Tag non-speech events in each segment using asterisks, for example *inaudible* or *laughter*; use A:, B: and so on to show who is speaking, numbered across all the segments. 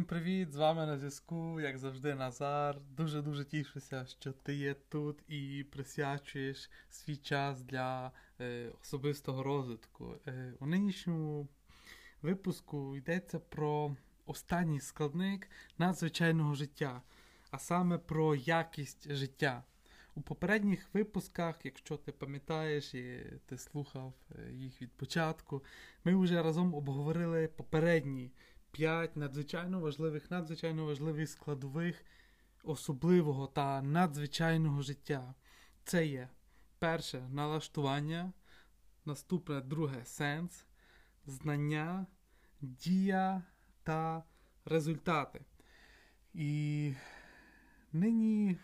A: Всім привіт! З вами на зв'язку, як завжди, Назар. Дуже-дуже тішуся, що ти є тут і присвячуєш свій час для е, особистого розвитку. Е, у нинішньому випуску йдеться про останній складник надзвичайного життя, а саме про якість життя. У попередніх випусках, якщо ти пам'ятаєш і ти слухав е, їх від початку, ми вже разом обговорили попередні п'ять надзвичайно важливих, надзвичайно важливих складових особливого та надзвичайного життя. Це є перше налаштування, наступне друге сенс, знання, дія та результати. І нині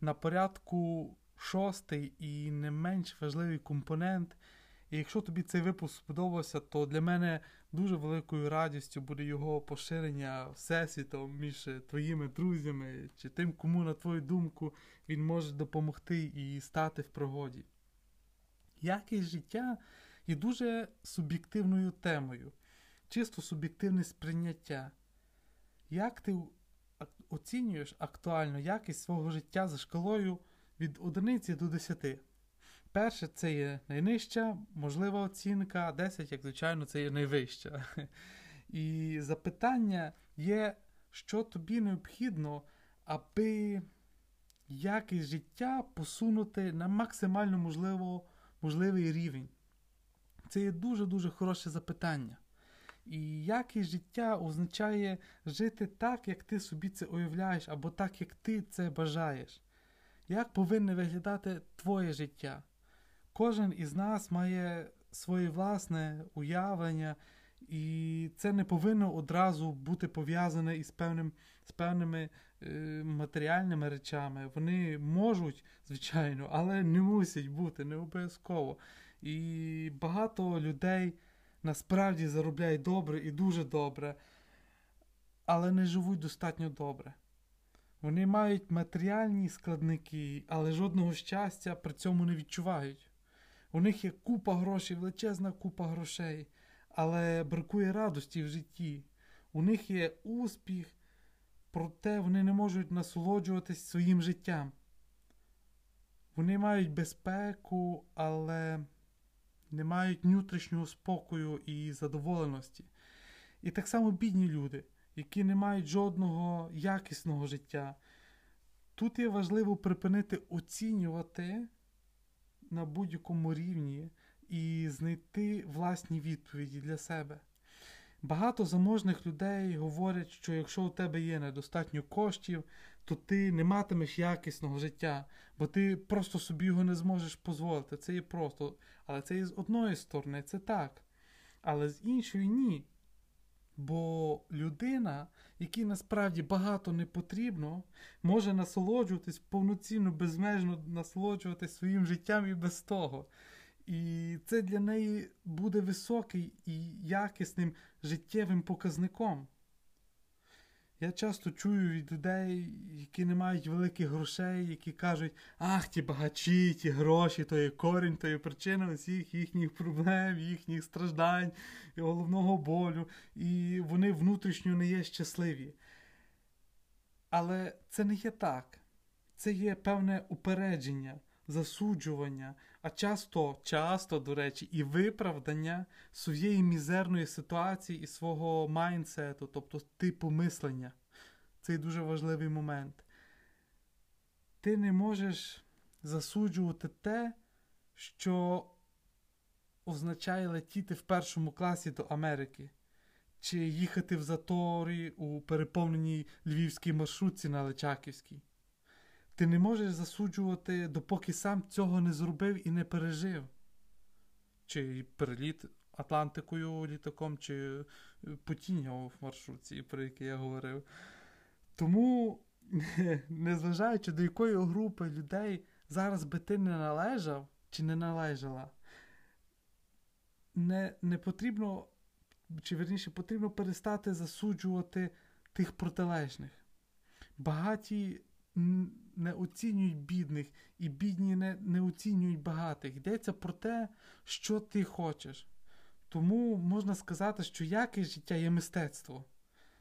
A: на порядку шостий і не менш важливий компонент. І якщо тобі цей випуск сподобався, то для мене дуже великою радістю буде його поширення всесвітом між твоїми друзями чи тим, кому, на твою думку, він може допомогти і стати в пригоді. Якість життя є дуже суб'єктивною темою, чисто суб'єктивне сприйняття. Як ти оцінюєш актуально якість свого життя за шкалою від 1 до 10? Перше, це є найнижча можлива оцінка, 10, як звичайно, це є найвища. І запитання є, що тобі необхідно, аби якість життя посунути на максимально можливо, можливий рівень. Це є дуже-дуже хороше запитання. І якість життя означає жити так, як ти собі це уявляєш, або так, як ти це бажаєш. Як повинне виглядати твоє життя? Кожен із нас має своє власне уявлення, і це не повинно одразу бути пов'язане із певним, з певними е, матеріальними речами. Вони можуть, звичайно, але не мусять бути, не обов'язково. І багато людей насправді заробляють добре і дуже добре, але не живуть достатньо добре. Вони мають матеріальні складники, але жодного щастя при цьому не відчувають. У них є купа грошей, величезна купа грошей, але бракує радості в житті. У них є успіх, проте вони не можуть насолоджуватись своїм життям. Вони мають безпеку, але не мають внутрішнього спокою і задоволеності. І так само бідні люди, які не мають жодного якісного життя. Тут є важливо припинити оцінювати на будь-якому рівні і знайти власні відповіді для себе. Багато заможних людей говорять, що якщо у тебе є недостатньо коштів, то ти не матимеш якісного життя, бо ти просто собі його не зможеш дозволити. Це є просто. Але це є з одної сторони, це так. Але з іншої ні. Бо людина, якій насправді багато не потрібно, може насолоджуватись повноцінно, безмежно насолоджуватись своїм життям і без того. І це для неї буде високий і якісним життєвим показником. Я часто чую від людей, які не мають великих грошей, які кажуть, ах, ті багачі, ті гроші, то є корінь, то є причина усіх їхніх проблем, їхніх страждань, і головного болю, і вони внутрішньо не є щасливі. Але це не є так. Це є певне упередження, засуджування, а часто, часто, до речі, і виправдання своєї мізерної ситуації і свого майнсету, тобто типу мислення. Це дуже важливий момент. Ти не можеш засуджувати те, що означає летіти в першому класі до Америки, чи їхати в заторі у переповненій львівській маршрутці на Личаківській. Ти не можеш засуджувати, допоки сам цього не зробив і не пережив. Чи переліт Атлантикою літаком, чи потіння в маршрутці, про яке я говорив. Тому, *laughs* незважаючи до якої групи людей зараз би ти не належав чи не належала, не, не потрібно, чи верніше, потрібно перестати засуджувати тих протилежних. Багаті не оцінюють бідних, і бідні не, не оцінюють багатих. Йдеться про те, що ти хочеш. Тому можна сказати, що якість життя є мистецтво.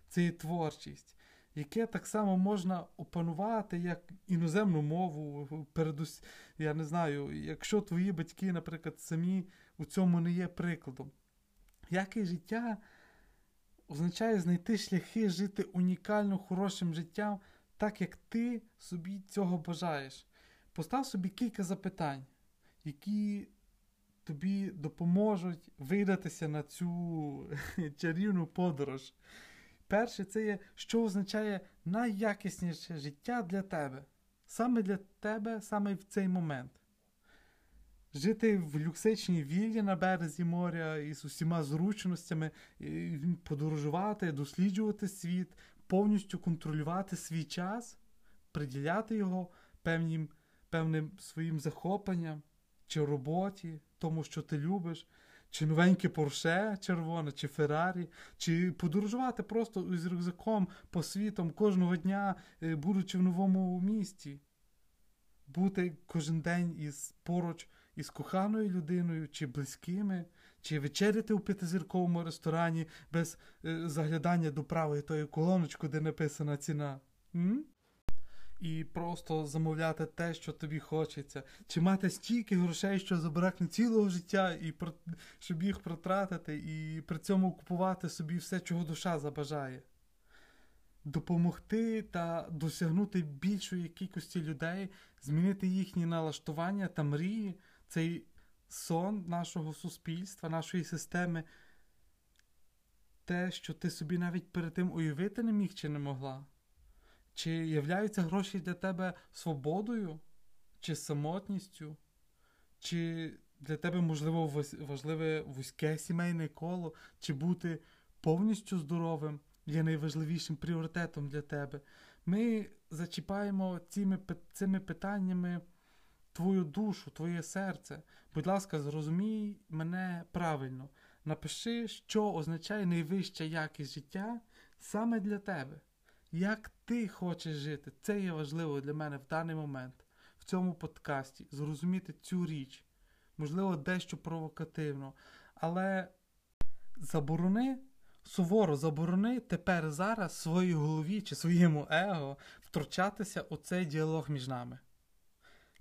A: це є творчість, яке так само можна опанувати як іноземну мову. Передус... Я не знаю, якщо твої батьки, наприклад, самі у цьому не є прикладом. Яке життя означає знайти шляхи жити унікально хорошим життям, так як ти собі цього бажаєш. Постав собі кілька запитань, які тобі допоможуть видатися на цю *laughs* чарівну подорож. Перше, це є, що означає найякісніше життя для тебе. Саме для тебе, саме в цей момент. Жити в люксичній віллі на березі моря із усіма зручностями, подорожувати, досліджувати світ, повністю контролювати свій час, приділяти його певним, певним своїм захопленням чи роботі, тому що ти любиш, чи новеньке Порше червоне, чи Феррарі, чи подорожувати просто з рюкзаком по світам кожного дня, е, будучи в новому місті, бути кожен день із поруч із коханою людиною, чи близькими, чи вечеряти у п'ятизірковому ресторані без е, заглядання до правої тої колоночки, де написана ціна. М? І просто замовляти те, що тобі хочеться, чи мати стільки грошей, що забракне цілого життя, і щоб їх протратити, і при цьому купувати собі все, чого душа забажає. Допомогти та досягнути більшої кількості людей, змінити їхні налаштування та мрії, цей сон нашого суспільства, нашої системи, те, що ти собі навіть перед тим уявити не міг чи не могла. Чи являються гроші для тебе свободою, чи самотністю, чи для тебе, можливо, важливе вузьке сімейне коло, чи бути повністю здоровим є найважливішим пріоритетом для тебе? Ми зачіпаємо цими, цими питаннями твою душу, твоє серце. Будь ласка, зрозумій мене правильно. Напиши, що означає найвища якість життя саме для тебе. Як ти хочеш жити, це є важливо для мене в даний момент, в цьому подкасті, зрозуміти цю річ. Можливо, дещо провокативно. Але заборони, суворо заборони тепер зараз своїй голові чи своєму его втручатися у цей діалог між нами.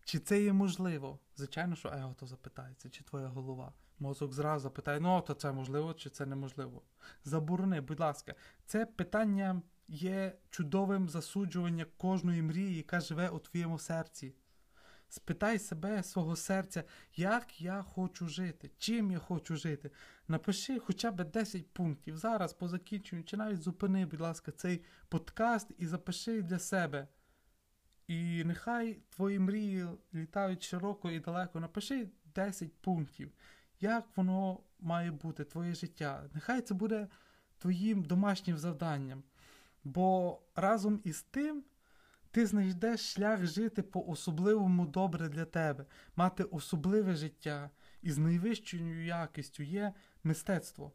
A: Чи це є можливо? Звичайно, що его то запитається, чи твоя голова. Мозок зразу запитає, ну то це можливо, чи це неможливо. Заборони, будь ласка, це питання є чудовим засуджуванням кожної мрії, яка живе у твоєму серці. Спитай себе, свого серця, як я хочу жити, чим я хочу жити. Напиши хоча б 10 пунктів. Зараз по закінченню, чи навіть зупини, будь ласка, цей подкаст і запиши для себе. І нехай твої мрії літають широко і далеко. Напиши 10 пунктів, як воно має бути, твоє життя. Нехай це буде твоїм домашнім завданням. Бо разом із тим ти знайдеш шлях жити по-особливому добре для тебе, мати особливе життя і з найвищою якістю є мистецтво.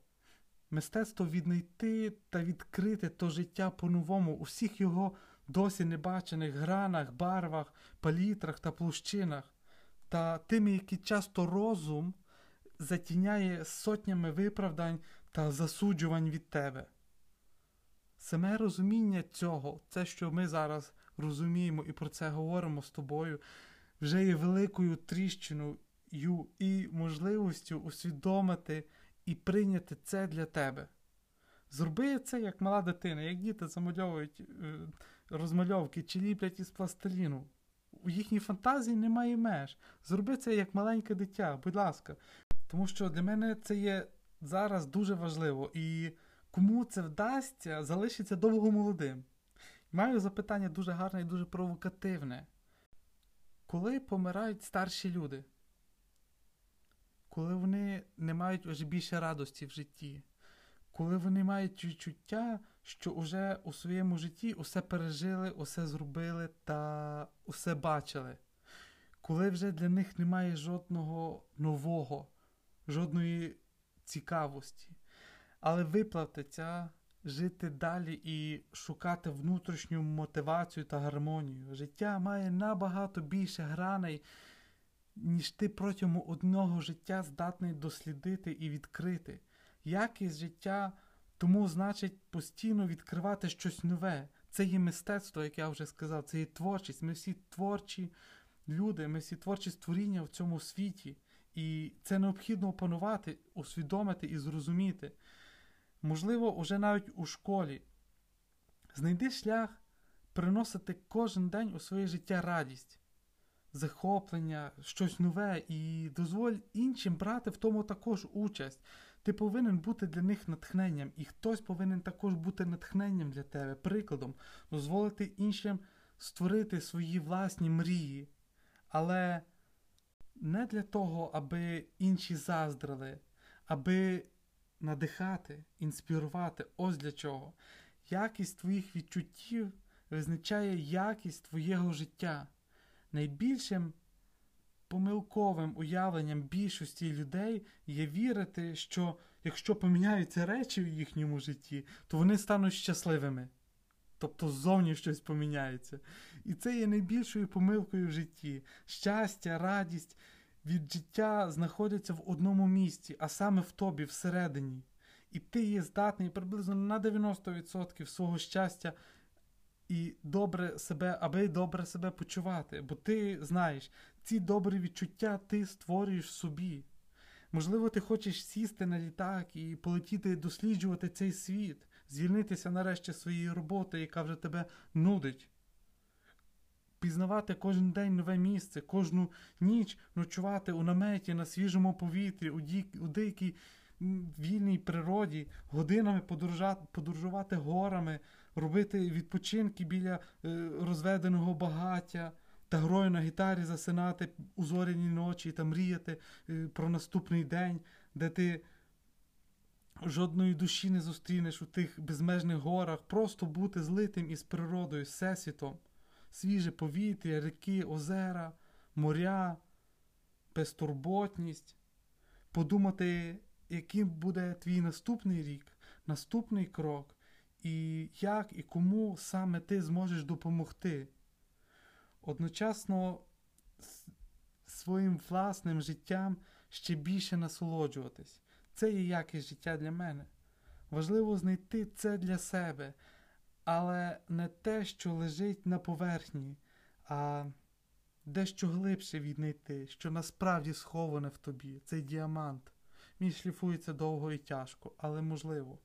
A: Мистецтво віднайти та відкрити то життя по-новому у всіх його досі небачених гранах, барвах, палітрах та площинах, та тими, які часто розум затіняє сотнями виправдань та засуджувань від тебе. Саме розуміння цього, це, що ми зараз розуміємо і про це говоримо з тобою, вже є великою тріщиною і можливістю усвідомити і прийняти це для тебе. Зроби це як мала дитина, як діти замальовують е, розмальовки чи ліплять із пластиліну. У їхній фантазії немає меж. Зроби це як маленьке дитя, будь ласка. Тому що для мене це є зараз дуже важливо. І кому це вдасться, залишиться довго молодим. Маю запитання дуже гарне і дуже провокативне. Коли помирають старші люди? Коли вони не мають вже більше радості в житті, коли вони мають відчуття, що вже у своєму житті усе пережили, усе зробили та усе бачили, коли вже для них немає жодного нового, жодної цікавості, але виплатиться жити далі і шукати внутрішню мотивацію та гармонію. Життя має набагато більше граней, ніж ти протягом одного життя здатний дослідити і відкрити. Якість життя Тому, значить, постійно відкривати щось нове. Це є мистецтво, як я вже сказав, це є творчість. Ми всі творчі люди, ми всі творчі створіння в цьому світі. І це необхідно опанувати, усвідомити і зрозуміти. Можливо, уже навіть у школі. Знайди шлях приносити кожен день у своє життя радість, захоплення, щось нове і дозволь іншим брати в тому також участь. Ти повинен бути для них натхненням, і хтось повинен також бути натхненням для тебе, прикладом, дозволити іншим створити свої власні мрії. Але не для того, аби інші заздрили, аби надихати, інспірувати. Ось для чого. Якість твоїх відчуттів визначає якість твоєго життя. Найбільшим помилковим уявленням більшості людей є вірити, що якщо поміняються речі в їхньому житті, то вони стануть щасливими. Тобто ззовні щось поміняється. І це є найбільшою помилкою в житті. Щастя, радість від життя знаходяться в одному місці, а саме в тобі, всередині. І ти є здатний приблизно на 90% свого щастя і добре себе, аби добре себе почувати. Бо ти знаєш, ці добрі відчуття ти створюєш собі. Можливо, ти хочеш сісти на літак і полетіти досліджувати цей світ, звільнитися нарешті своєї роботи, яка вже тебе нудить. Пізнавати кожен день нове місце, кожну ніч ночувати у наметі на свіжому повітрі, у, ді... у деякій вільній природі, годинами подорожувати горами, робити відпочинки біля е, розведеного багаття та грою на гітарі засинати у зоряні ночі та мріяти е, про наступний день, де ти жодної душі не зустрінеш у тих безмежних горах, просто бути злитим із природою, всесвітом, свіже повітря, ріки, озера, моря, безтурботність, подумати, яким буде твій наступний рік, наступний крок, і як і кому саме ти зможеш допомогти. Одночасно своїм власним життям ще більше насолоджуватись. Це є якість життя для мене. Важливо знайти це для себе, але не те, що лежить на поверхні, а дещо глибше віднайти, що насправді сховане в тобі, цей діамант. Він шліфується довго і тяжко, але можливо.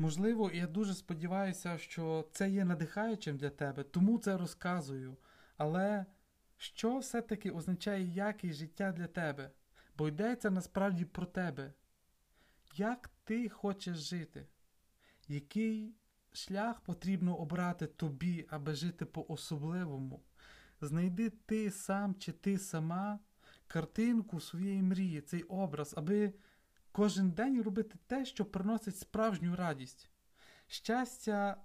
A: Можливо, я дуже сподіваюся, що це є надихаючим для тебе, тому це розказую. Але що все-таки означає якість життя для тебе? Бо йдеться насправді про тебе. Як ти хочеш жити? Який шлях потрібно обрати тобі, аби жити по-особливому? Знайди ти сам чи ти сама картинку своєї мрії, цей образ, аби кожен день робити те, що приносить справжню радість. Щастя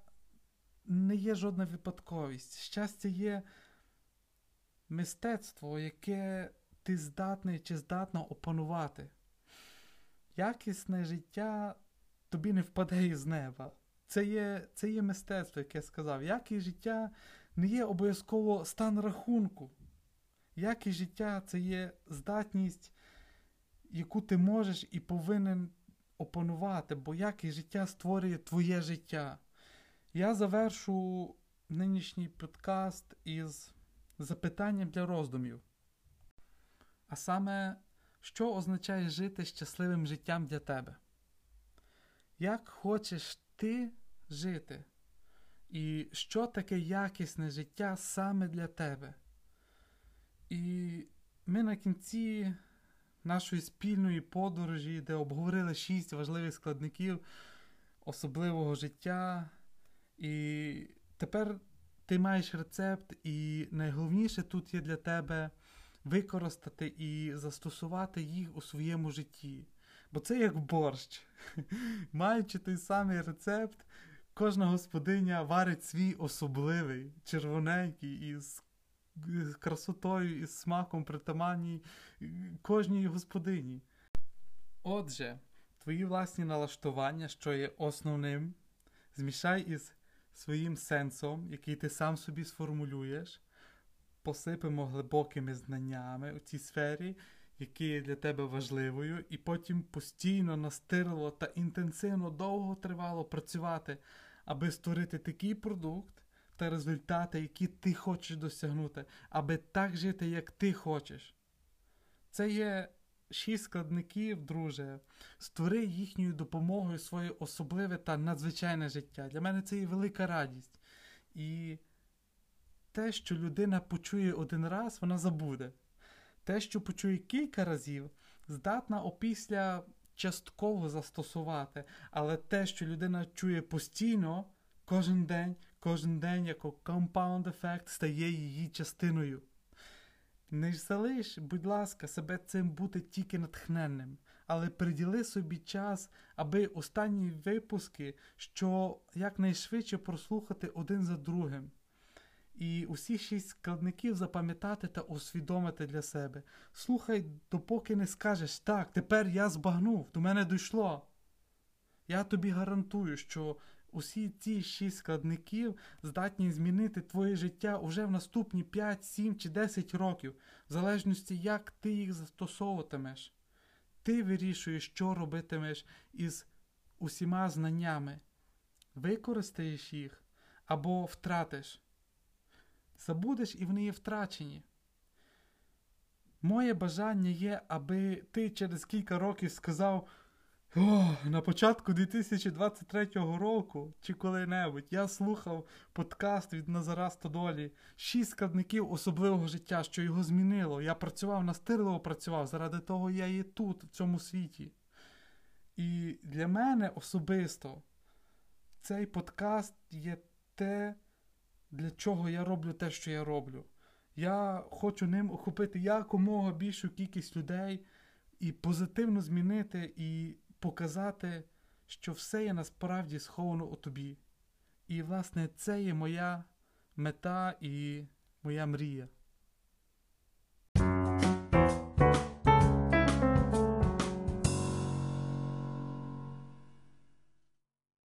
A: не є жодна випадковість. Щастя є мистецтво, яке ти здатний чи здатна опанувати. Якісне життя тобі не впаде із неба. Це є це є мистецтво, яке я сказав. Якість життя не є обов'язково стан рахунку. Якість життя це є здатність яку ти можеш і повинен опанувати, бо якість життя створює твоє життя. Я завершу нинішній подкаст із запитанням для роздумів. А саме, що означає жити щасливим життям для тебе? Як хочеш ти жити? І що таке якісне життя саме для тебе? І ми на кінці нашої спільної подорожі, де обговорили шість важливих складників особливого життя. І тепер ти маєш рецепт, і найголовніше тут є для тебе використати і застосувати їх у своєму житті. Бо це як борщ. *laughs* Маючи той самий рецепт, кожна господиня варить свій особливий, червоненький із красотою і смаком притаманній кожній господині. Отже, твої власні налаштування, що є основним, змішай із своїм сенсом, який ти сам собі сформулюєш, посипемо глибокими знаннями у цій сфері яке є для тебе важливою, і потім постійно настирливо та інтенсивно довго тривало працювати, аби створити такий продукт та результати, які ти хочеш досягнути, аби так жити, як ти хочеш. Це є шість складників, друже. Створи їхньою допомогою своє особливе та надзвичайне життя. Для мене це є велика радість. І те, що людина почує один раз, вона забуде. Те, що почує кілька разів, здатна опісля частково застосувати. Але те, що людина чує постійно, кожен день, кожен день, як компаунд ефект, стає її частиною. Не залиш, будь ласка, себе цим бути тільки натхненним, але приділи собі час, аби останні випуски, що якнайшвидше прослухати один за другим. І усі шість складників запам'ятати та усвідомити для себе. Слухай, допоки не скажеш так, тепер я збагнув, до мене дійшло. Я тобі гарантую, що усі ці шість складників здатні змінити твоє життя уже в наступні 5, 7 чи 10 років, в залежності, як ти їх застосовуватимеш. Ти вирішуєш, що робитимеш із усіма знаннями, використаєш їх або втратиш. Забудеш і вони є втрачені. Моє бажання є, аби ти через кілька років сказав. О, на початку 2023 року чи коли-небудь я слухав подкаст від Назара Стодолі шість складників особливого життя, що його змінило. Я працював настирливо працював, заради того я є тут, в цьому світі. І для мене особисто цей подкаст є те, для чого я роблю те, що я роблю. Я хочу ним охопити якомога більшу кількість людей і позитивно змінити і показати, що все є насправді сховано у тобі. І, власне, це є моя мета і моя мрія.